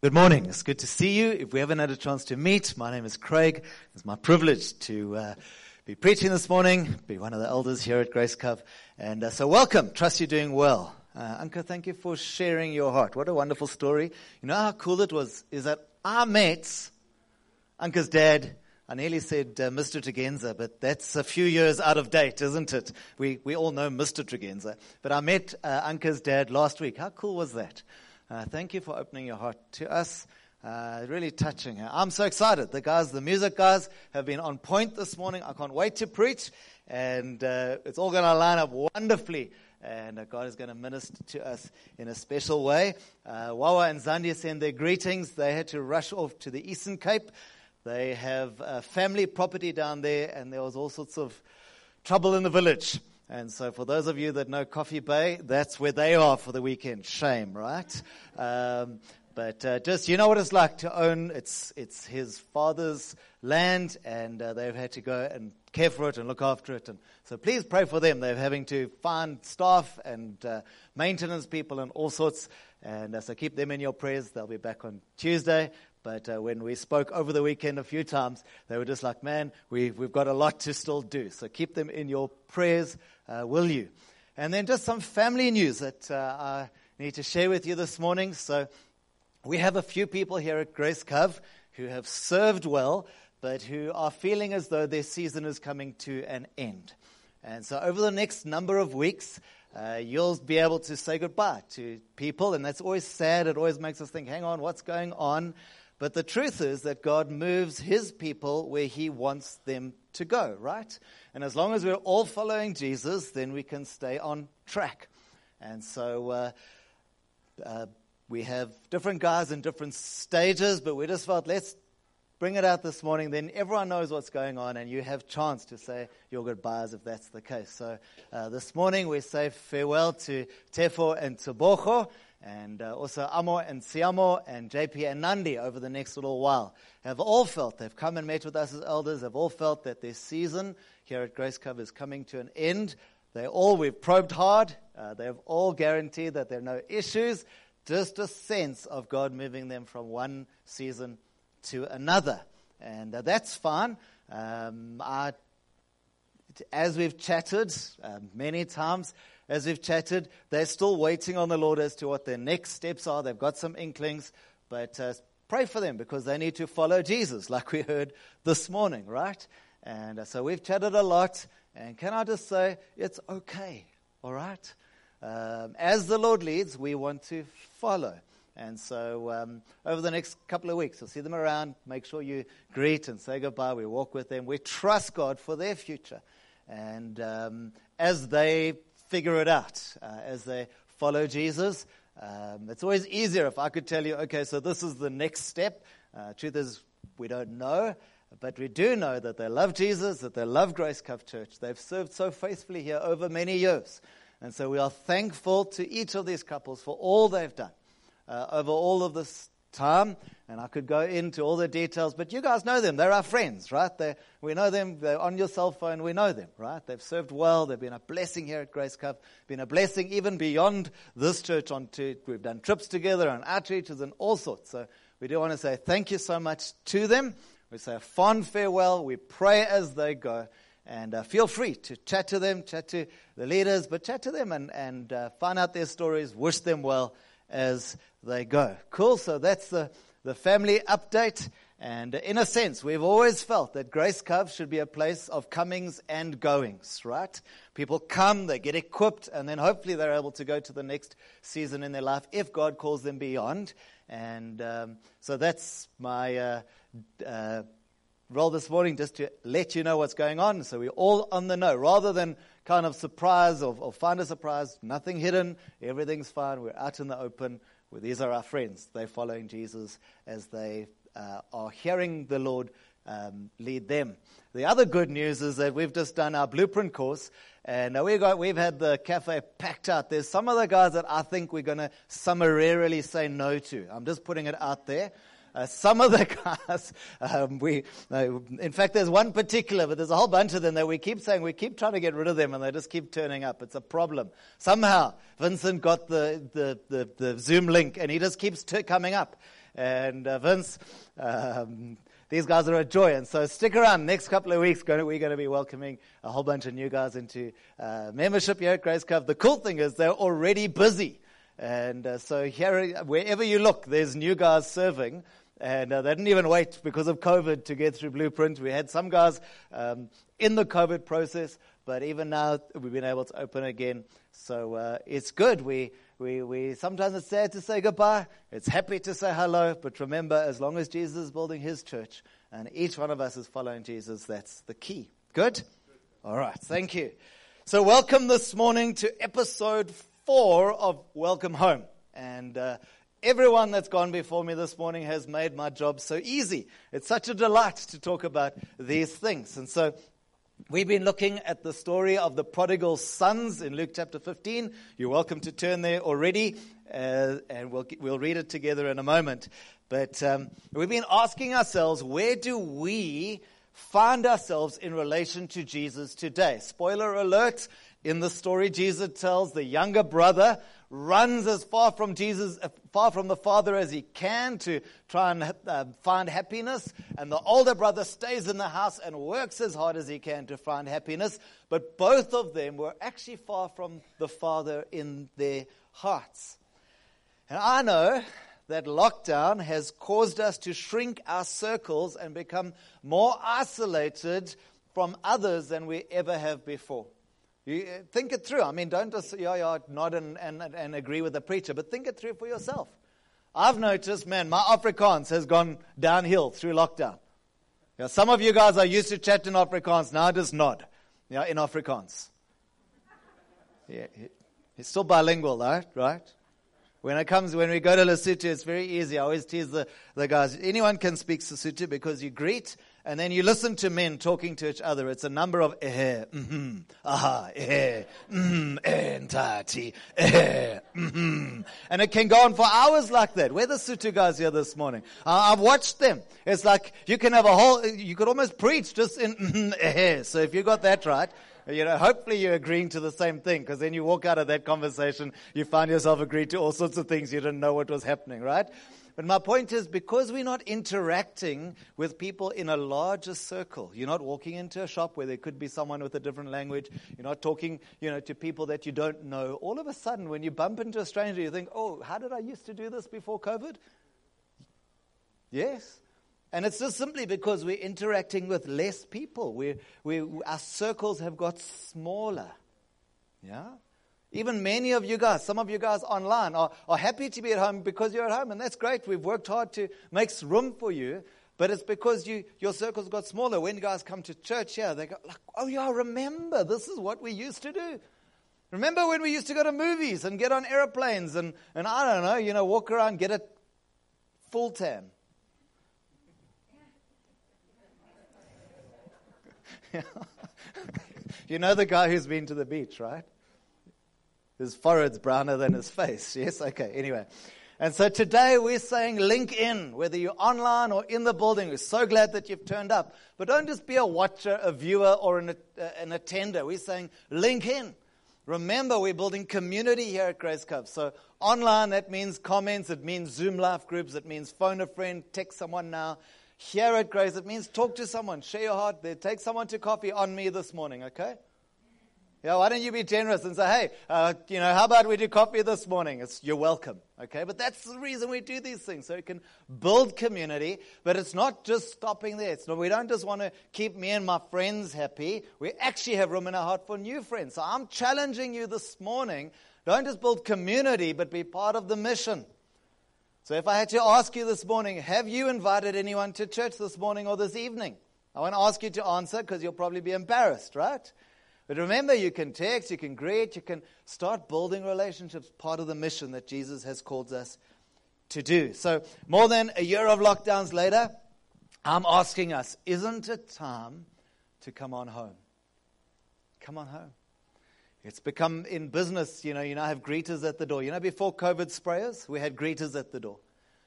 Good morning. It's good to see you. If we haven't had a chance to meet, my name is Craig. It's my privilege to uh, be preaching this morning, be one of the elders here at Grace Cove. And uh, so welcome. Trust you're doing well. Uh, Anka, thank you for sharing your heart. What a wonderful story. You know how cool it was? Is that our mates, Anka's dad, I nearly said uh, Mr. Tregenza, but that's a few years out of date, isn't it? We, we all know Mr. Tregenza. But I met uh, Anka's dad last week. How cool was that? Uh, thank you for opening your heart to us. Uh, really touching. I'm so excited. The guys, the music guys, have been on point this morning. I can't wait to preach, and uh, it's all going to line up wonderfully. And uh, God is going to minister to us in a special way. Uh, Wawa and Zandia send their greetings. They had to rush off to the Eastern Cape. They have family property down there, and there was all sorts of trouble in the village. And so, for those of you that know Coffee Bay, that's where they are for the weekend. Shame, right? Um, but uh, just you know what it's like to own it's it's his father's land, and uh, they've had to go and care for it and look after it. And so, please pray for them. They're having to find staff and uh, maintenance people and all sorts. And uh, so, keep them in your prayers. They'll be back on Tuesday. But uh, when we spoke over the weekend a few times, they were just like, man, we've, we've got a lot to still do. So keep them in your prayers, uh, will you? And then just some family news that uh, I need to share with you this morning. So we have a few people here at Grace Cove who have served well, but who are feeling as though their season is coming to an end. And so over the next number of weeks, uh, you'll be able to say goodbye to people, and that's always sad. It always makes us think, hang on, what's going on? But the truth is that God moves his people where he wants them to go, right? And as long as we're all following Jesus, then we can stay on track. And so uh, uh, we have different guys in different stages, but we just felt let's bring it out this morning. Then everyone knows what's going on, and you have chance to say your goodbyes if that's the case. So uh, this morning we say farewell to Tefo and Teboho and uh, also Amo and Siamo and JP and Nandi over the next little while have all felt, they've come and met with us as elders, have all felt that their season here at Grace Cove is coming to an end. They all, we've probed hard, uh, they have all guaranteed that there are no issues, just a sense of God moving them from one season to another. And uh, that's fine. Um, I, as we've chatted uh, many times, as we've chatted, they're still waiting on the Lord as to what their next steps are. They've got some inklings, but uh, pray for them because they need to follow Jesus, like we heard this morning, right? And uh, so we've chatted a lot, and can I just say, it's okay, all right? Um, as the Lord leads, we want to follow. And so um, over the next couple of weeks, we'll see them around. Make sure you greet and say goodbye. We walk with them. We trust God for their future. And um, as they figure it out uh, as they follow Jesus. Um, it's always easier if I could tell you, okay, so this is the next step. Uh, truth is, we don't know, but we do know that they love Jesus, that they love Grace Cove Church. They've served so faithfully here over many years. And so we are thankful to each of these couples for all they've done uh, over all of this time, and I could go into all the details, but you guys know them. They're our friends, right? They're, we know them. They're on your cell phone. We know them, right? They've served well. They've been a blessing here at Grace Cove, been a blessing even beyond this church. Onto, we've done trips together and outreaches and all sorts. So we do want to say thank you so much to them. We say a fond farewell. We pray as they go. And uh, feel free to chat to them, chat to the leaders, but chat to them and, and uh, find out their stories, wish them well as they go. Cool. So that's the, the family update. And in a sense, we've always felt that Grace Cove should be a place of comings and goings, right? People come, they get equipped, and then hopefully they're able to go to the next season in their life if God calls them beyond. And um, so that's my uh, uh, role this morning, just to let you know what's going on. So we're all on the know. Rather than kind of surprise or, or find a surprise, nothing hidden, everything's fine, we're out in the open. Well, these are our friends. They're following Jesus as they uh, are hearing the Lord um, lead them. The other good news is that we've just done our blueprint course, and we got, we've had the cafe packed out. There's some of the guys that I think we're going to summarily say no to. I'm just putting it out there. Uh, some of the guys, um, we, uh, in fact, there's one particular, but there's a whole bunch of them that we keep saying we keep trying to get rid of them, and they just keep turning up. It's a problem. Somehow, Vincent got the the, the, the Zoom link, and he just keeps t- coming up. and uh, Vince. Um, these guys are a joy. And so stick around. Next couple of weeks, we're going to be welcoming a whole bunch of new guys into uh, membership here at Grace Cove. The cool thing is they're already busy. And uh, so here, wherever you look, there's new guys serving. And uh, they didn't even wait because of COVID to get through Blueprint. We had some guys um, in the COVID process, but even now we've been able to open again. So uh, it's good. We, we, we sometimes it's sad to say goodbye. It's happy to say hello. But remember, as long as Jesus is building his church and each one of us is following Jesus, that's the key. Good? All right. Thank you. So welcome this morning to episode four of Welcome Home. And uh, everyone that's gone before me this morning has made my job so easy. It's such a delight to talk about these things. And so We've been looking at the story of the prodigal sons in Luke chapter 15. You're welcome to turn there already, uh, and we'll, we'll read it together in a moment. But um, we've been asking ourselves, where do we find ourselves in relation to Jesus today? Spoiler alert, in the story, Jesus tells the younger brother runs as far from Jesus, far from the Father as he can to try and uh, find happiness. And the older brother stays in the house and works as hard as he can to find happiness. But both of them were actually far from the Father in their hearts. And I know that lockdown has caused us to shrink our circles and become more isolated from others than we ever have before. You uh, think it through. I mean, don't just yeah, yeah, nod and, and, and agree with the preacher, but think it through for yourself. I've noticed, man, my Afrikaans has gone downhill through lockdown. Yeah, some of you guys are used to chatting Afrikaans. Now just nod. Yeah, in Afrikaans. Yeah, he's still bilingual, though, right? When it comes, when we go to Lesotho, it's very easy. I always tease the, the guys. Anyone can speak Sesotho because you greet and then you listen to men talking to each other. It's a number of eh, mm-hmm, aha, eh, mm, entati, eh, mm-hmm. And it can go on for hours like that. Where the Sotho guys here this morning? Uh, I've watched them. It's like you can have a whole, you could almost preach just in mm-hmm, eh. So if you got that right, you know, hopefully you're agreeing to the same thing because then you walk out of that conversation, you find yourself agreed to all sorts of things you didn't know what was happening, right? But my point is because we're not interacting with people in a larger circle, you're not walking into a shop where there could be someone with a different language, you're not talking, you know, to people that you don't know. All of a sudden, when you bump into a stranger, you think, oh, how did I used to do this before COVID? Yes. And it's just simply because we're interacting with less people. we we our circles have got smaller. Yeah? Even many of you guys, some of you guys online, are, are happy to be at home because you're at home, and that's great. We've worked hard to make room for you, but it's because you, your circles got smaller. When guys come to church here, they go, like, oh, yeah, remember, this is what we used to do. Remember when we used to go to movies and get on airplanes and, and I don't know, you know, walk around, get a full tan. you know the guy who's been to the beach, right? His forehead's browner than his face. Yes? Okay, anyway. And so today we're saying link in, whether you're online or in the building. We're so glad that you've turned up. But don't just be a watcher, a viewer, or an, uh, an attender. We're saying link in. Remember, we're building community here at Grace Cove. So online, that means comments, it means Zoom live groups, it means phone a friend, text someone now. Here at Grace, it means talk to someone, share your heart there, take someone to coffee on me this morning, okay? Yeah, why don't you be generous and say, hey, uh, you know, how about we do coffee this morning? It's, you're welcome. Okay, but that's the reason we do these things, so it can build community. But it's not just stopping there. It's not, we don't just want to keep me and my friends happy. We actually have room in our heart for new friends. So I'm challenging you this morning. Don't just build community, but be part of the mission. So if I had to ask you this morning, have you invited anyone to church this morning or this evening? I want to ask you to answer because you'll probably be embarrassed, right? But remember, you can text, you can greet, you can start building relationships, part of the mission that Jesus has called us to do. So, more than a year of lockdowns later, I'm asking us, isn't it time to come on home? Come on home. It's become in business, you know, you now have greeters at the door. You know, before COVID sprayers, we had greeters at the door.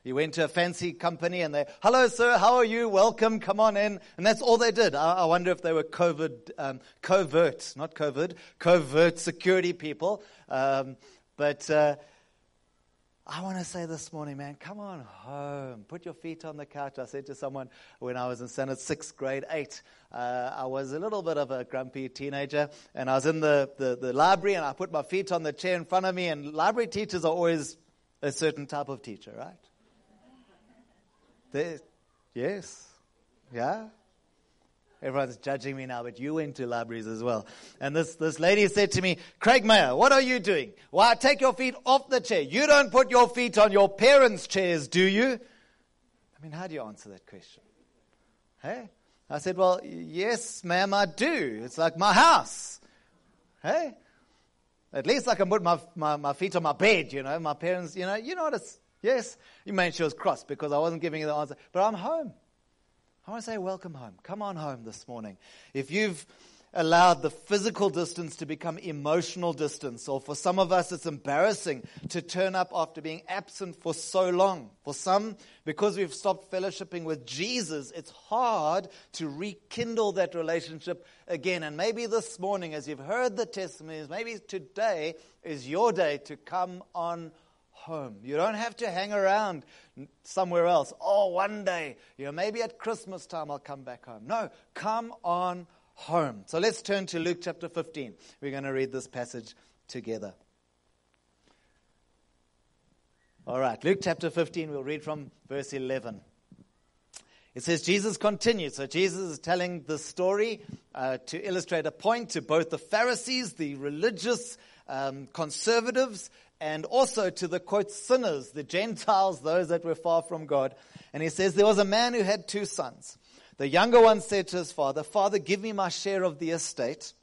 You went to a fancy company and they, hello, sir, how are you? Welcome, come on in. And that's all they did. I, I wonder if they were COVID, um, covert, not COVID, covert security people. Um, but uh, I want to say this morning, man, come on home. Put your feet on the couch. I said to someone when I was in Senate sixth grade eight, uh, I was a little bit of a grumpy teenager, and I was in the, the, the library, and I put my feet on the chair in front of me, and library teachers are always a certain type of teacher, right? Yes. Yeah? Everyone's judging me now, but you went to libraries as well. And this, this lady said to me, Craig Mayer, what are you doing? Why, take your feet off the chair. You don't put your feet on your parents' chairs, do you? I mean, how do you answer that question? Hey? I said, well, yes, ma'am, I do. It's like my house. Hey? At least I can put my, my, my feet on my bed, you know. My parents, you know, you know what it's, yes. You mean she was cross because I wasn't giving you the answer. But I'm home. I want to say, welcome home. Come on home this morning. If you've allowed the physical distance to become emotional distance, or for some of us, it's embarrassing to turn up after being absent for so long. For some, because we've stopped fellowshipping with Jesus, it's hard to rekindle that relationship again. And maybe this morning, as you've heard the testimonies, maybe today is your day to come on home. You don't have to hang around somewhere else. Oh, one day, you know, maybe at Christmas time I'll come back home. No, come on home. So let's turn to Luke chapter 15. We're going to read this passage together. All right, Luke chapter 15, we'll read from verse 11. It says Jesus continued. So Jesus is telling the story uh, to illustrate a point to both the Pharisees, the religious um, conservatives, and also to the quote sinners, the Gentiles, those that were far from God. And he says, There was a man who had two sons. The younger one said to his father, Father, give me my share of the estate.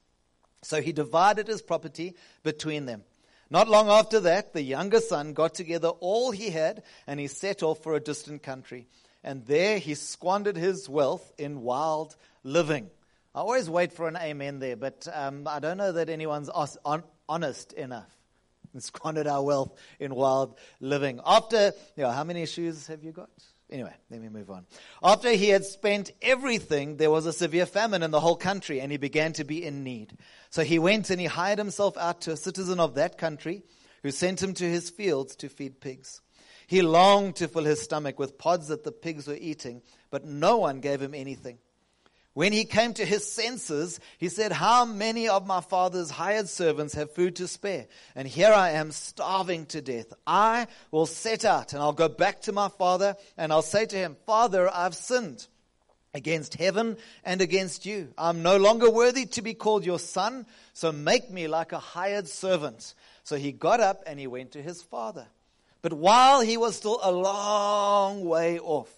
So he divided his property between them. Not long after that, the younger son got together all he had and he set off for a distant country. And there he squandered his wealth in wild living. I always wait for an amen there, but um, I don't know that anyone's honest enough and squandered our wealth in wild living. After, you know, how many shoes have you got? Anyway, let me move on. After he had spent everything, there was a severe famine in the whole country, and he began to be in need. So he went and he hired himself out to a citizen of that country, who sent him to his fields to feed pigs. He longed to fill his stomach with pods that the pigs were eating, but no one gave him anything. When he came to his senses, he said, How many of my father's hired servants have food to spare? And here I am starving to death. I will set out and I'll go back to my father and I'll say to him, Father, I've sinned against heaven and against you. I'm no longer worthy to be called your son, so make me like a hired servant. So he got up and he went to his father. But while he was still a long way off,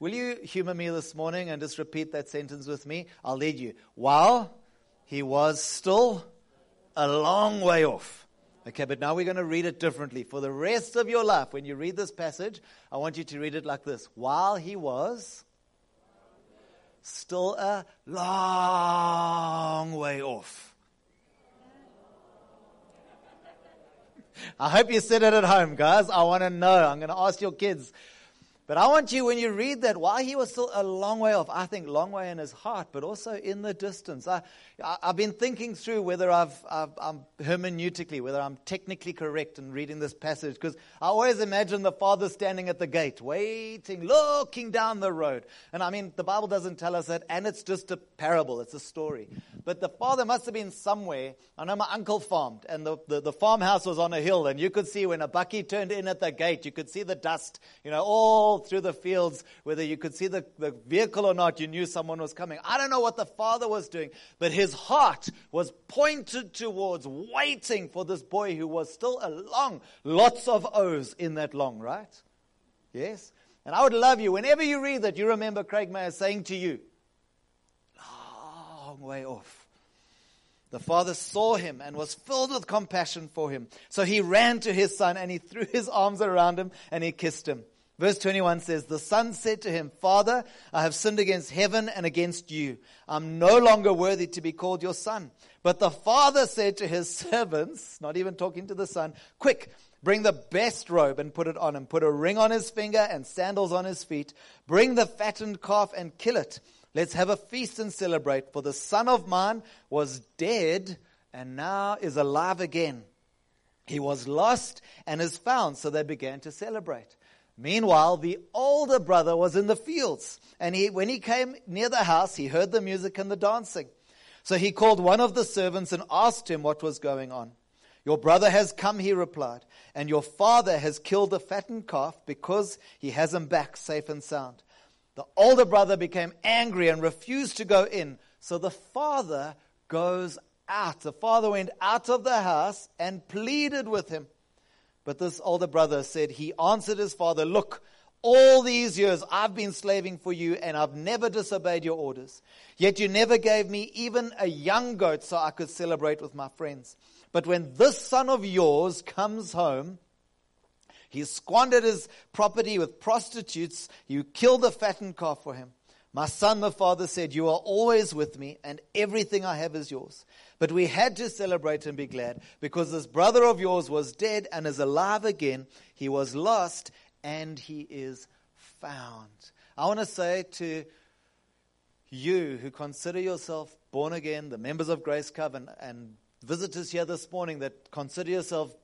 Will you humor me this morning and just repeat that sentence with me? I'll lead you. While he was still a long way off. Okay, but now we're going to read it differently. For the rest of your life, when you read this passage, I want you to read it like this. While he was still a long way off. I hope you said it at home, guys. I want to know. I'm going to ask your kids but I want you, when you read that, while he was still a long way off, I think long way in his heart, but also in the distance. I, I, have been thinking through whether I've, I've, I'm hermeneutically, whether I'm technically correct in reading this passage, because I always imagine the father standing at the gate, waiting, looking down the road. And I mean, the Bible doesn't tell us that, and it's just a parable, it's a story. But the father must have been somewhere. I know my uncle farmed, and the, the, the farmhouse was on a hill, and you could see when a bakkie turned in at the gate, you could see the dust, you know, all through the fields, whether you could see the, the vehicle or not, you knew someone was coming. I don't know what the father was doing, but his heart was pointed towards waiting for this boy who was still a long, lots of O's in that long, right? Yes? And I would love you, whenever you read that, you remember Craig Mayer saying to you, long way off. The father saw him and was filled with compassion for him. So he ran to his son and he threw his arms around him and he kissed him. Verse 21 says, The son said to him, Father, I have sinned against heaven and against you. I'm no longer worthy to be called your son. But the father said to his servants, not even talking to the son, Quick, bring the best robe and put it on him. Put a ring on his finger and sandals on his feet. Bring the fattened calf and kill it. Let's have a feast and celebrate. For the son of man was dead and now is alive again. He was lost and is found, so they began to celebrate. Meanwhile, the older brother was in the fields, and he, when he came near the house, he heard the music and the dancing. So he called one of the servants and asked him what was going on. Your brother has come, he replied, and your father has killed the fattened calf because he has him back safe and sound. The older brother became angry and refused to go in. So the father goes out. The father went out of the house and pleaded with him. But this older brother said, He answered his father, Look, all these years I've been slaving for you and I've never disobeyed your orders. Yet you never gave me even a young goat so I could celebrate with my friends. But when this son of yours comes home, he squandered his property with prostitutes. You killed the fattened calf for him. My son, the father said, You are always with me, and everything I have is yours. But we had to celebrate and be glad because this brother of yours was dead and is alive again. He was lost and he is found. I want to say to you who consider yourself born again, the members of Grace Covenant, and visitors here this morning that consider yourself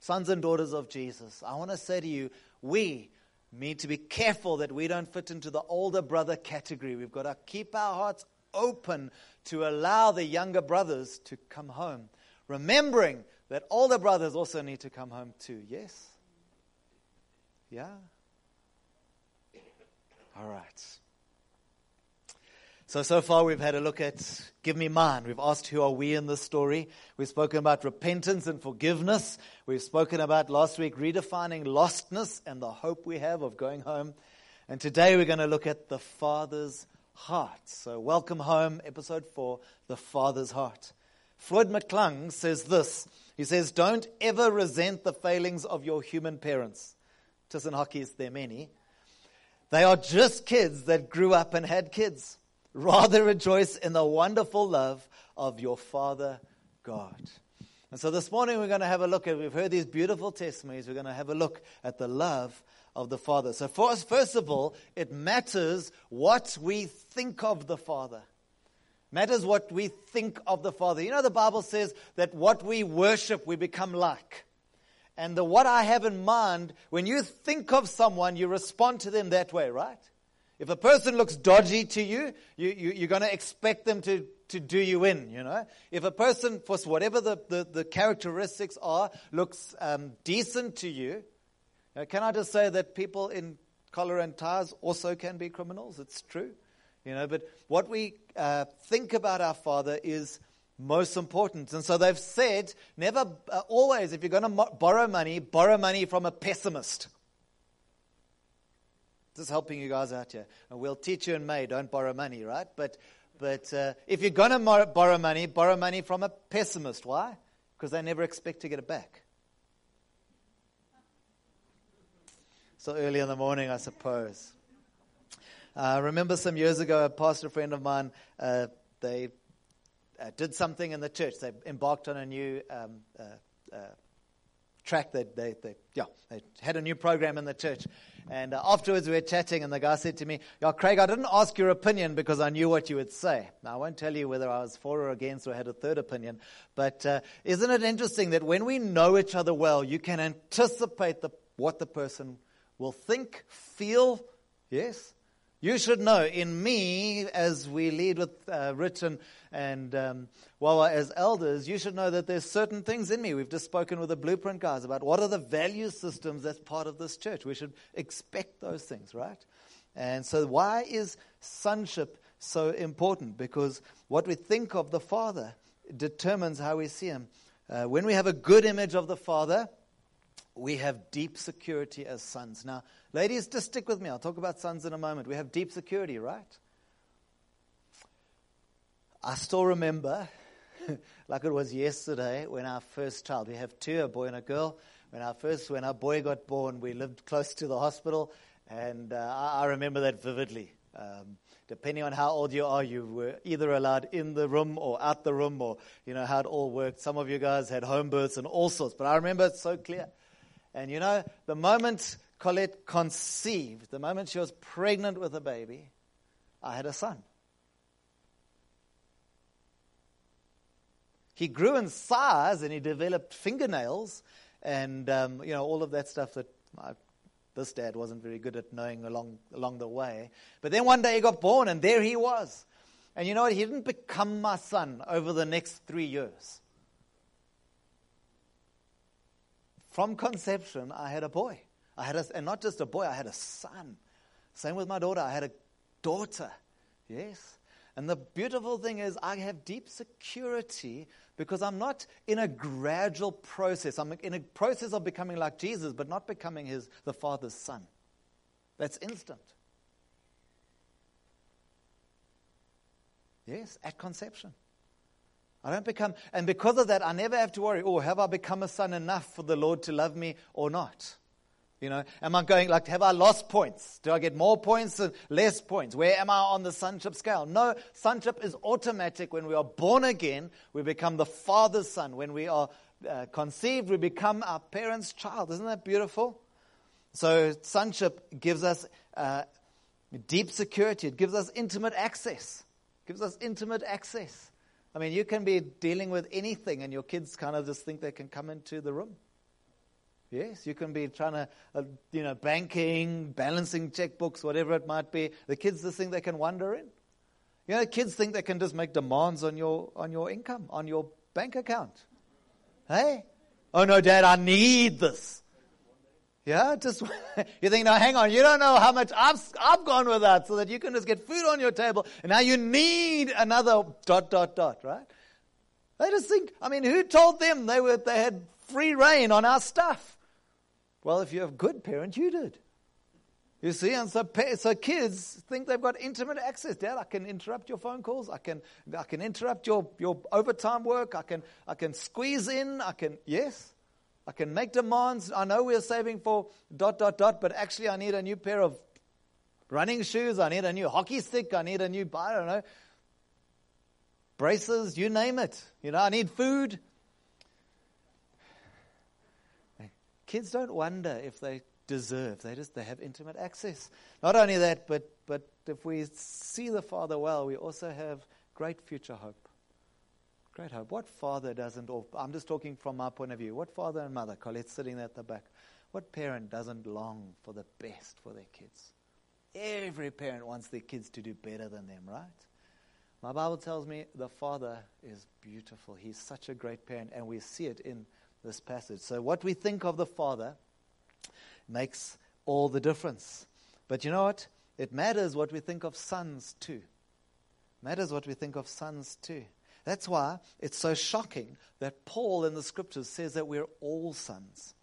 sons and daughters of Jesus, I want to say to you, we need to be careful that we don't fit into the older brother category. We've got to keep our hearts open to allow the younger brothers to come home, remembering that older brothers also need to come home too. Yes? Yeah? All right. So, so far we've had a look at Give Me Mine. We've asked who are we in this story. We've spoken about repentance and forgiveness. We've spoken about last week redefining lostness and the hope we have of going home. And today we're going to look at the Father's heart. So, welcome home, episode four, The Father's Heart. Floyd McClung says this He says, Don't ever resent the failings of your human parents. Tissan Hockey's, there many. They are just kids that grew up and had kids. Rather rejoice in the wonderful love of your Father God. And so this morning we're going to have a look at, we've heard these beautiful testimonies, we're going to have a look at the love of the Father. So, first, first of all, it matters what we think of the Father. Matters what we think of the Father. You know, the Bible says that what we worship, we become like. And the what I have in mind, when you think of someone, you respond to them that way, right? If a person looks dodgy to you, you, you are going to expect them to, to do you in, you know. If a person, for whatever the, the, the characteristics are, looks um, decent to you, now, can I just say that people in collar and ties also can be criminals? It's true. You know, but what we uh, think about our Father is most important. And so they've said, never, uh, always, if you're going to mo- borrow money, borrow money from a pessimist. Just helping you guys out here. And we'll teach you in May, don't borrow money, right? But, but uh, if you're going to borrow money, borrow money from a pessimist. Why? Because they never expect to get it back. So early in the morning, I suppose. Uh, I remember some years ago, a pastor friend of mine, uh, they uh, did something in the church. They embarked on a new um, uh, uh, track. They, they, they, yeah, they had a new program in the church. And uh, afterwards, we were chatting, and the guy said to me, Yeah, Craig, I didn't ask your opinion because I knew what you would say. Now, I won't tell you whether I was for or against or had a third opinion. But isn't it interesting that when we know each other well, you can anticipate the, what the person will think, feel, yes? You should know in me, as we lead with uh, and, and um, Wawa as elders, you should know that there's certain things in me. We've just spoken with the blueprint guys about what are the value systems that's part of this church. We should expect those things, right? And so, why is sonship so important? Because what we think of the Father determines how we see Him. Uh, when we have a good image of the Father, we have deep security as sons. Now, ladies, just stick with me. I'll talk about sons in a moment. We have deep security, right? I still remember, like it was yesterday, when our first child, we have two, a boy and a girl. When our first, when our boy got born, we lived close to the hospital, and uh, I, I, remember that vividly. Um, depending on how old you are, you were either allowed in the room or out the room, or you know how it all worked. Some of you guys had home births and all sorts, but I remember it so clear. And you know, the moment Colette conceived, the moment she was pregnant with a baby, I had a son. He grew in size and he developed fingernails and, um, you know, all of that stuff that this dad wasn't very good at knowing along, along the way. But then one day he got born and there he was. And you know what? He didn't become my son over the next three years. From conception, I had a boy. I had a, and not just a boy, I had a son. Same with my daughter. I had a daughter. Yes. And the beautiful thing is, I have deep security because I'm not in a gradual process. I'm in a process of becoming like Jesus, but not becoming his, the Father's son. That's instant. Yes, at conception. I don't become, and because of that, I never have to worry, oh, have I become a son enough for the Lord to love me or not? You know, am I going like, have I lost points? Do I get more points and less points? Where am I on the sonship scale? No, sonship is automatic. When we are born again, we become the Father's son. When we are uh, conceived, we become our parents' child. Isn't that beautiful? So, sonship gives us uh, deep security, it gives us intimate access. It gives us intimate access. I mean, you can be dealing with anything, and your kids kind of just think they can come into the room. Yes, you can be trying to, uh, you know, banking, balancing checkbooks, whatever it might be. The kids just think they can wander in. You know, kids think they can just make demands on your on your income, on your bank account. Hey, oh no, Dad, I need this. Yeah, just you think, no, hang on, you don't know how much I've I've gone with that, so that you can just get food on your table, and now you need another dot dot dot, right? They just think. I mean, who told them they were they had free reign on our stuff? Well, if you're a good parent, you did. You see, and so, so kids think they've got intimate access. Dad, I can interrupt your phone calls. I can, I can interrupt your, your overtime work. I can, I can squeeze in. I can, yes, I can make demands. I know we're saving for dot, dot, dot, but actually I need a new pair of running shoes. I need a new hockey stick. I need a new, I don't know, braces, you name it. You know, I need food. Kids don't wonder if they deserve. They just they have intimate access. Not only that, but but if we see the Father well, we also have great future hope. Great hope. What father doesn't, or I'm just talking from my point of view, what father and mother, Colette's sitting there at the back, what parent doesn't long for the best for their kids? Every parent wants their kids to do better than them, right? My Bible tells me the Father is beautiful. He's such a great parent, and we see it in this passage. So, what we think of the Father makes all the difference. But you know what? It matters what we think of sons too. Matters what we think of sons too. That's why it's so shocking that Paul in the scriptures says that we're all sons.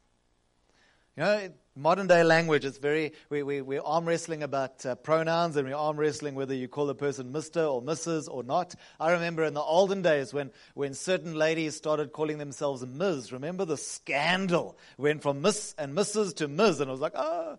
You know, modern day language, it's very, we, we, we're arm wrestling about uh, pronouns and we're arm wrestling whether you call a person Mr. or Mrs. or not. I remember in the olden days when, when certain ladies started calling themselves Ms. Remember the scandal? Went from Miss and Mrs. to Ms. And I was like, oh.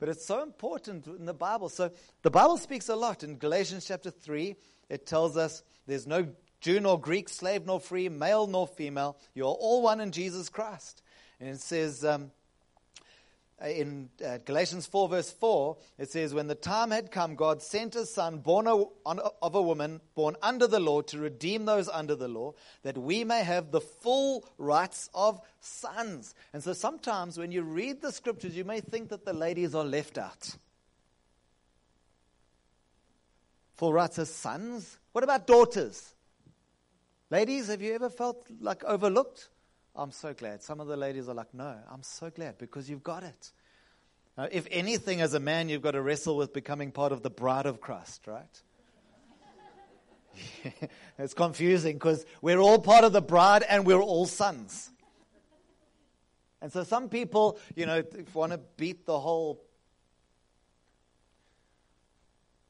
But it's so important in the Bible. So the Bible speaks a lot. In Galatians chapter 3, it tells us there's no Jew nor Greek, slave nor free, male nor female. You are all one in Jesus Christ. And it says, um, in uh, Galatians 4, verse 4, it says, When the time had come, God sent a son born of a woman, born under the law, to redeem those under the law, that we may have the full rights of sons. And so sometimes when you read the scriptures, you may think that the ladies are left out. Full rights as sons? What about daughters? Ladies, have you ever felt like overlooked? I'm so glad. Some of the ladies are like, no, I'm so glad because you've got it. Now, if anything, as a man, you've got to wrestle with becoming part of the bride of Christ, right? it's confusing because we're all part of the bride and we're all sons. And so some people, you know, want to beat the whole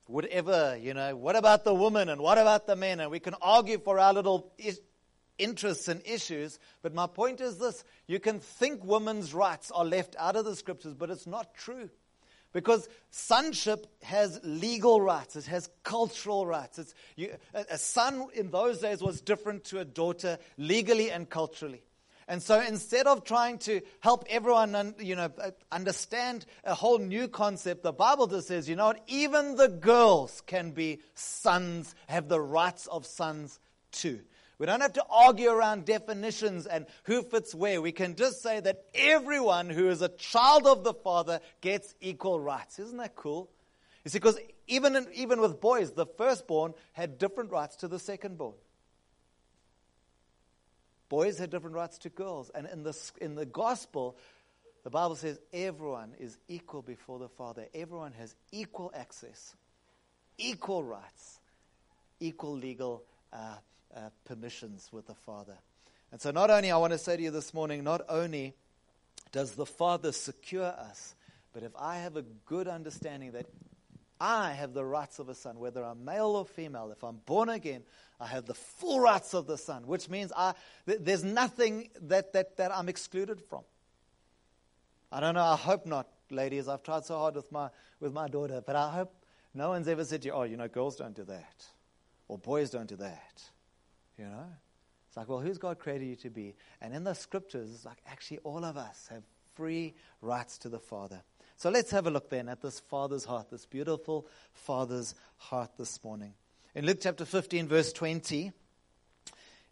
whatever, you know, what about the woman and what about the men? And we can argue for our little interests and issues. But my point is this you can think women's rights are left out of the scriptures, but it's not true. Because sonship has legal rights, it has cultural rights. You, a son in those days was different to a daughter legally and culturally. And so instead of trying to help everyone you know, uh, understand a whole new concept, the Bible just says, you know what, even the girls can be sons, have the rights of sons too. We don't have to argue around definitions and who fits where. We can just say that everyone who is a child of the Father gets equal rights. Isn't that cool? You see, because even, even with boys, the firstborn had different rights to the secondborn. Boys had different rights to girls. And in the, in the gospel, the Bible says everyone is equal before the Father. Everyone has equal access, equal rights, equal legal uh, uh, permissions with the Father. And so, not only, I want to say to you this morning, not only does the Father secure us, but if I have a good understanding that I have the rights of a son, whether I'm male or female, if I'm born again, I have the full rights of the son, which means I, th- there's nothing that, that, that I'm excluded from. I don't know, I hope not, ladies. I've tried so hard with my, with my daughter, but I hope no one's ever said to you, oh, you know, girls don't do that, or boys don't do that. You know? It's like, well, who's God created you to be? And in the scriptures, it's like actually all of us have free rights to the Father. So let's have a look then at this Father's heart, this beautiful Father's heart this morning. In Luke chapter 15, verse 20,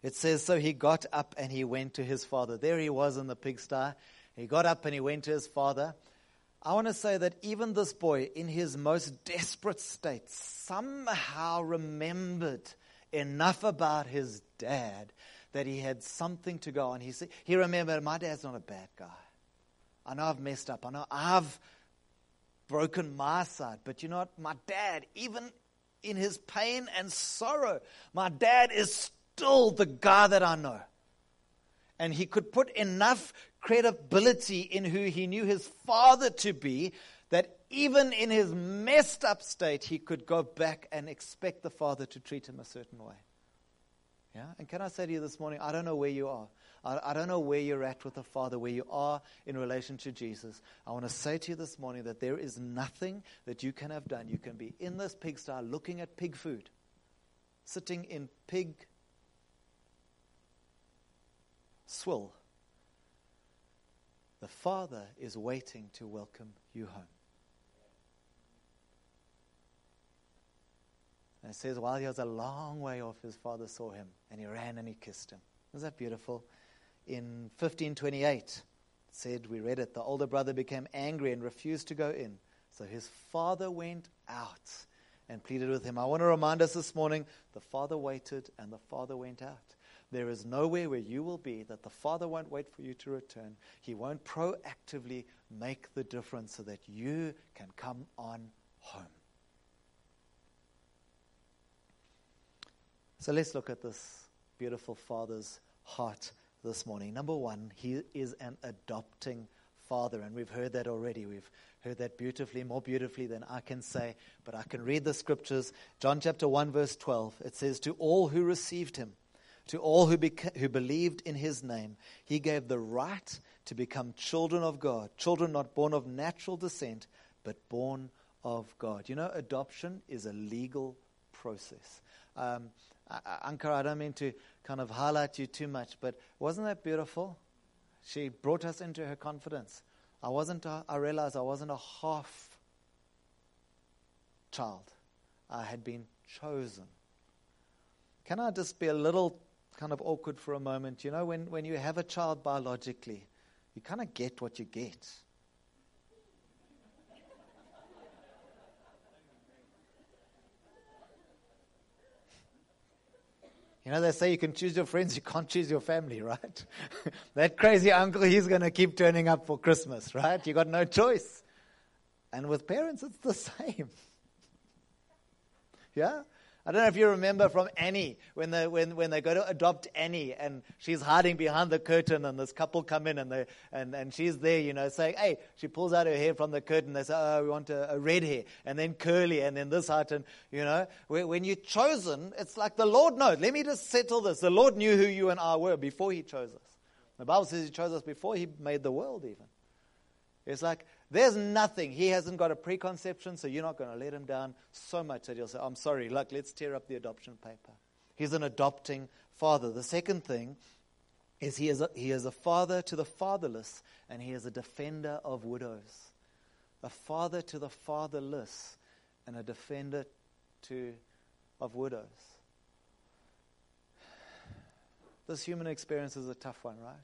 it says, So he got up and he went to his father. There he was in the pigsty. He got up and he went to his father. I want to say that even this boy, in his most desperate state, somehow remembered enough about his dad that he had something to go on. He, said, he remembered, my dad's not a bad guy. I know I've messed up. I know I've broken my side. But you know what? My dad, even in his pain and sorrow, my dad is still the guy that I know. And he could put enough credibility in who he knew his father to be that even in his messed up state, he could go back and expect the father to treat him a certain way. Yeah? And can I say to you this morning, I don't know where you are. I, I don't know where you're at with the Father, where you are in relation to Jesus. I want to say to you this morning that there is nothing that you can have done. You can be in this pigsty looking at pig food, sitting in pig swill. The Father is waiting to welcome you home. And it says, while he was a long way off, his father saw him, and he ran and he kissed him. Isn't that beautiful? In 1528, said, we read it, the older brother became angry and refused to go in. So his father went out and pleaded with him. I want to remind us this morning the father waited and the father went out. There is nowhere where you will be that the Father won't wait for you to return. He won't proactively make the difference so that you can come on home. So let's look at this beautiful Father's heart this morning. Number one, He is an adopting Father, and we've heard that already. We've heard that beautifully, more beautifully than I can say, but I can read the scriptures. John chapter 1, verse 12, it says, To all who received Him, to all who, beca- who believed in His name, He gave the right to become children of God, children not born of natural descent, but born of God. You know, adoption is a legal process. Um, Anka, I don't mean to kind of highlight you too much, but wasn't that beautiful? She brought us into her confidence. I wasn't, a, I realized I wasn't a half child. I had been chosen. Can I just be a little kind of awkward for a moment? You know, when, when you have a child biologically, you kind of get what you get. You know, they say you can choose your friends, you can't choose your family, right? that crazy uncle, he's going to keep turning up for Christmas, right? You got no choice. And with parents, it's the same. yeah? I don't know if you remember from Annie when they, when, when they go to adopt Annie and she's hiding behind the curtain and this couple come in and, they, and, and she's there, you know, saying, hey, she pulls out her hair from the curtain. They say, oh, we want a, a red hair and then curly and then this height. And, you know, when you're chosen, it's like the Lord knows. Let me just settle this. The Lord knew who you and I were before he chose us. The Bible says he chose us before he made the world even. It's like there's nothing. He hasn't got a preconception, so you're not going to let him down so much that he'll say, I'm sorry, look, let's tear up the adoption paper. He's an adopting father. The second thing is he is a, he is a father to the fatherless, and he is a defender of widows. A father to the fatherless, and a defender to, of widows. This human experience is a tough one, right?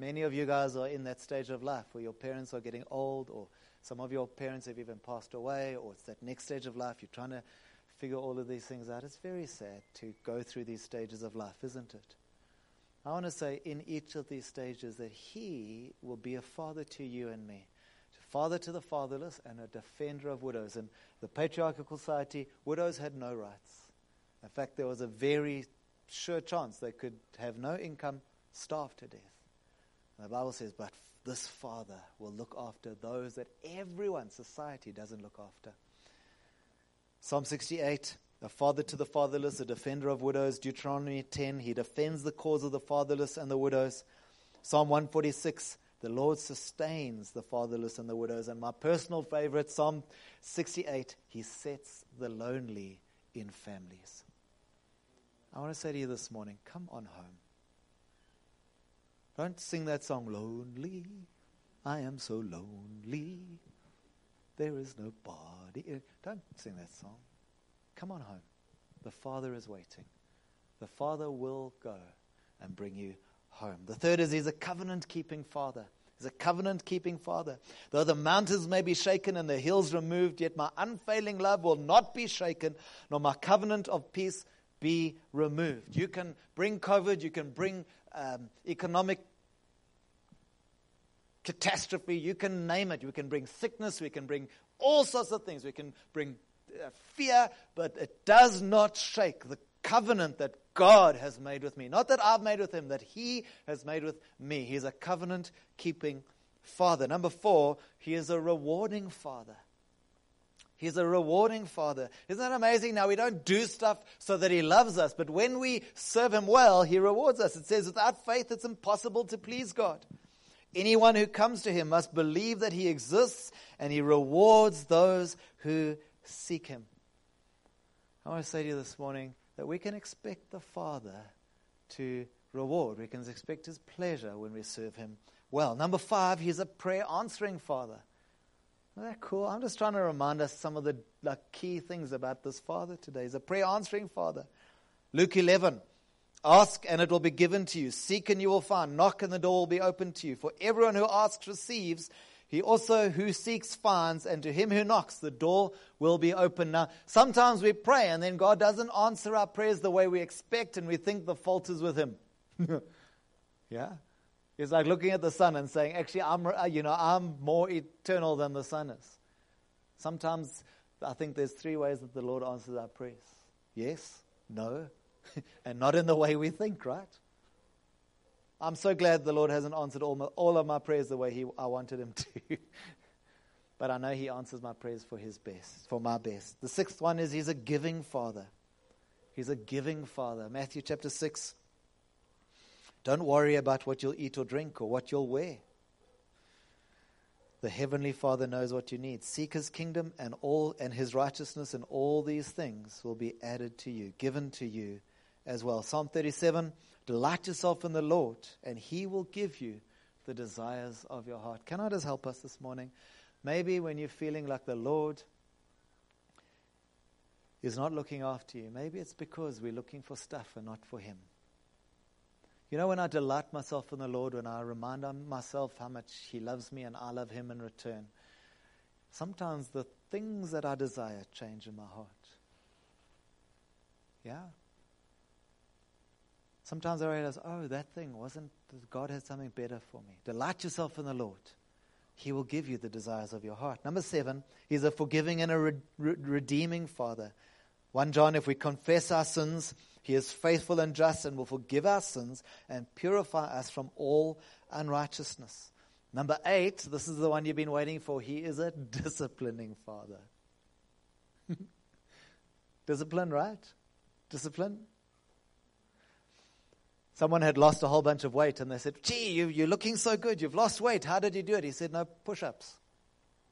Many of you guys are in that stage of life where your parents are getting old, or some of your parents have even passed away, or it's that next stage of life. You're trying to figure all of these things out. It's very sad to go through these stages of life, isn't it? I want to say in each of these stages that He will be a father to you and me, a father to the fatherless and a defender of widows. In the patriarchal society, widows had no rights. In fact, there was a very sure chance they could have no income, starve to death. The Bible says, but this father will look after those that everyone, society, doesn't look after. Psalm 68 a father to the fatherless, a defender of widows. Deuteronomy 10, he defends the cause of the fatherless and the widows. Psalm 146, the Lord sustains the fatherless and the widows. And my personal favorite, Psalm 68, he sets the lonely in families. I want to say to you this morning, come on home. Don't sing that song, Lonely. I am so lonely. There is nobody. Don't sing that song. Come on home. The Father is waiting. The Father will go and bring you home. The third is He's a covenant keeping Father. He's a covenant keeping Father. Though the mountains may be shaken and the hills removed, yet my unfailing love will not be shaken, nor my covenant of peace be removed. You can bring COVID, you can bring um, economic catastrophe, you can name it. We can bring sickness, we can bring all sorts of things. We can bring uh, fear, but it does not shake the covenant that God has made with me. Not that I've made with him, that he has made with me. He's a covenant keeping father. Number four, he is a rewarding father. He's a rewarding father. Isn't that amazing? Now, we don't do stuff so that he loves us, but when we serve him well, he rewards us. It says, without faith, it's impossible to please God. Anyone who comes to him must believe that he exists and he rewards those who seek Him. I want to say to you this morning that we can expect the Father to reward. We can expect His pleasure when we serve Him well. Number five, He's a prayer answering Father. Isn't that cool? I'm just trying to remind us some of the like, key things about this Father today. He's a prayer answering Father. Luke 11. Ask and it will be given to you. Seek and you will find. Knock and the door will be opened to you. For everyone who asks receives, he also who seeks finds, and to him who knocks, the door will be open. Now, sometimes we pray, and then God doesn't answer our prayers the way we expect, and we think the fault is with him. yeah? It's like looking at the sun and saying, actually, I'm, uh, you know, I'm more eternal than the sun is. Sometimes I think there's three ways that the Lord answers our prayers yes, no, and not in the way we think, right? I'm so glad the Lord hasn't answered all, my, all of my prayers the way he, I wanted him to. but I know he answers my prayers for his best, for my best. The sixth one is he's a giving father. He's a giving father. Matthew chapter 6. Don't worry about what you'll eat or drink or what you'll wear. The heavenly Father knows what you need. Seek his kingdom and all and his righteousness and all these things will be added to you, given to you as well. Psalm 37 Delight yourself in the Lord, and He will give you the desires of your heart. Can I just help us this morning? Maybe when you're feeling like the Lord is not looking after you, maybe it's because we're looking for stuff and not for Him. You know, when I delight myself in the Lord, when I remind myself how much He loves me and I love Him in return, sometimes the things that I desire change in my heart. Yeah? Sometimes I realize, oh, that thing wasn't, God has something better for me. Delight yourself in the Lord. He will give you the desires of your heart. Number seven, He's a forgiving and a re- re- redeeming Father. 1 John, if we confess our sins, He is faithful and just and will forgive our sins and purify us from all unrighteousness. Number eight, this is the one you've been waiting for. He is a disciplining Father. Discipline, right? Discipline. Someone had lost a whole bunch of weight and they said, Gee, you, you're looking so good. You've lost weight. How did you do it? He said, No, push ups.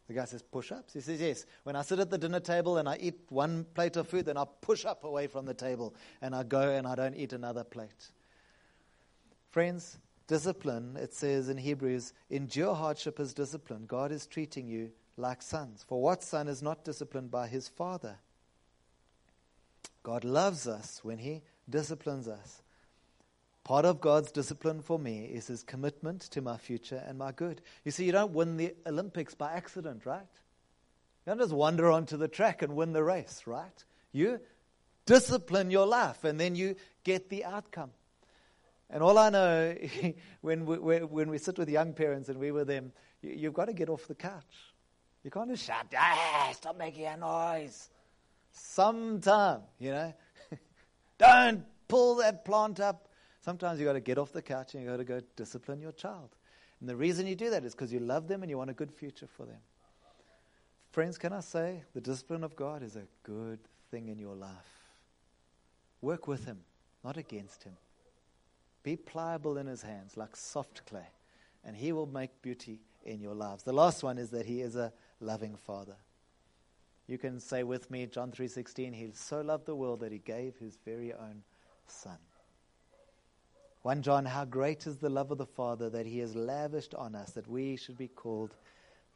The guy says, Push ups? He says, Yes. When I sit at the dinner table and I eat one plate of food, then I push up away from the table and I go and I don't eat another plate. Friends, discipline, it says in Hebrews, endure hardship as discipline. God is treating you like sons. For what son is not disciplined by his father? God loves us when he disciplines us. Part of God's discipline for me is his commitment to my future and my good. You see, you don't win the Olympics by accident, right? You don't just wander onto the track and win the race, right? You discipline your life and then you get the outcome. And all I know when we, when we sit with young parents and we were them, you, have got to get off the couch. You can't just shout, ah, stop making a noise. Sometime, you know. Don't pull that plant up. Sometimes you've got to get off the couch and you've got to go discipline your child. And the reason you do that is because you love them and you want a good future for them. Friends, can I say the discipline of God is a good thing in your life? Work with Him, not against Him. Be pliable in His hands like soft clay, and He will make beauty in your lives. The last one is that He is a loving Father. You can say with me, John 3:16, He so loved the world that He gave His very own Son. 1 John, how great is the love of the Father that He has lavished on us that we should be called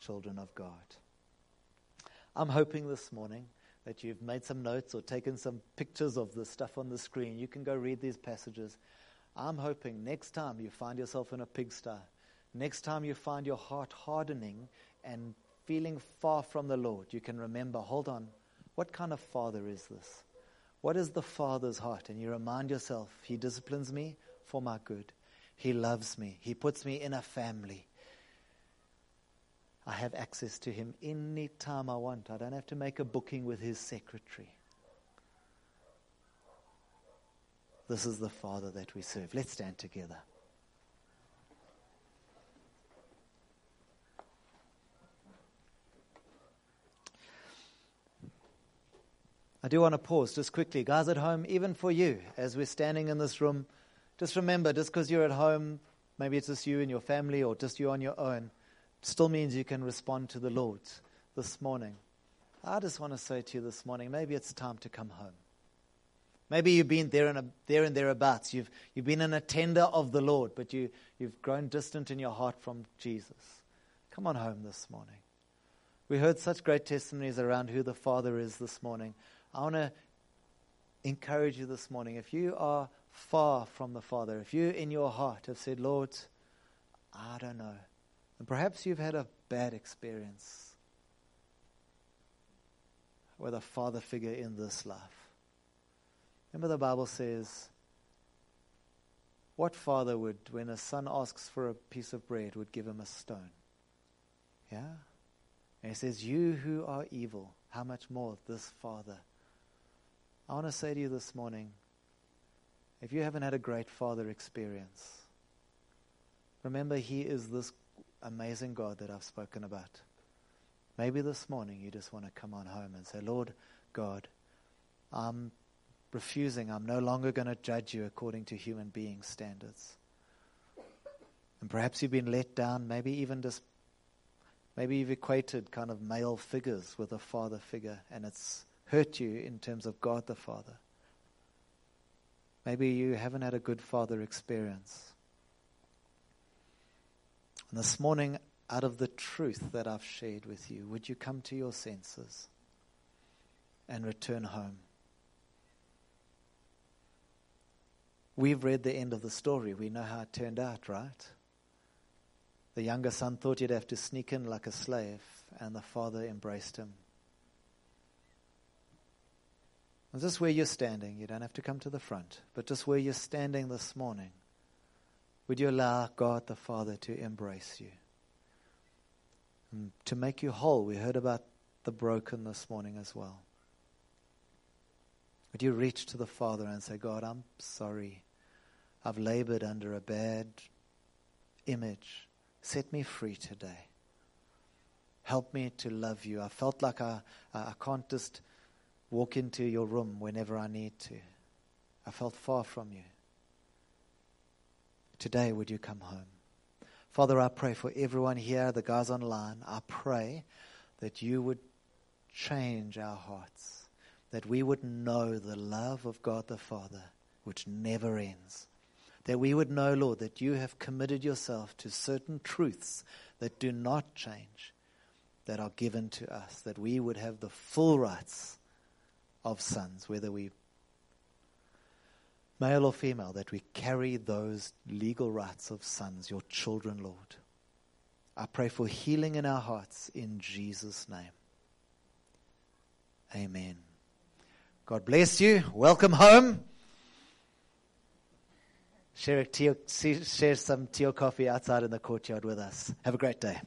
children of God. I'm hoping this morning that you've made some notes or taken some pictures of the stuff on the screen. You can go read these passages. I'm hoping next time you find yourself in a pigsty, next time you find your heart hardening and feeling far from the Lord, you can remember hold on, what kind of father is this? What is the father's heart? And you remind yourself, He disciplines me for my good. He loves me. He puts me in a family. I have access to him any time I want. I don't have to make a booking with his secretary. This is the Father that we serve. Let's stand together. I do want to pause just quickly. Guys at home, even for you, as we're standing in this room, just remember just because you're at home, maybe it's just you and your family or just you on your own still means you can respond to the Lord this morning. I just want to say to you this morning, maybe it's time to come home. Maybe you've been there and, there and thereabouts. You've, you've been an attender of the Lord, but you, you've grown distant in your heart from Jesus. Come on home this morning. We heard such great testimonies around who the Father is this morning. I want to encourage you this morning. If you are far from the Father, if you in your heart have said, Lord, I don't know. And perhaps you've had a bad experience with a father figure in this life. Remember, the Bible says, What father would, when a son asks for a piece of bread, would give him a stone? Yeah? And he says, You who are evil, how much more this father? I want to say to you this morning if you haven't had a great father experience, remember he is this amazing God that I've spoken about. Maybe this morning you just want to come on home and say, Lord God, I'm refusing. I'm no longer going to judge you according to human being standards. And perhaps you've been let down, maybe even just, maybe you've equated kind of male figures with a father figure, and it's hurt you in terms of God the Father. Maybe you haven't had a good father experience. And this morning, out of the truth that I've shared with you, would you come to your senses and return home? We've read the end of the story. We know how it turned out, right? The younger son thought he'd have to sneak in like a slave, and the father embraced him. Just where you're standing, you don't have to come to the front, but just where you're standing this morning, would you allow God the Father to embrace you? And to make you whole, we heard about the broken this morning as well. Would you reach to the Father and say, God, I'm sorry. I've labored under a bad image. Set me free today. Help me to love you. I felt like I, I can't just walk into your room whenever I need to. I felt far from you. Today, would you come home? Father, I pray for everyone here, the guys online. I pray that you would change our hearts, that we would know the love of God the Father, which never ends. That we would know, Lord, that you have committed yourself to certain truths that do not change, that are given to us, that we would have the full rights of sons, whether we male or female, that we carry those legal rights of sons, your children, Lord. I pray for healing in our hearts in Jesus' name. Amen. God bless you. Welcome home. Share, tea, share some tea or coffee outside in the courtyard with us. Have a great day.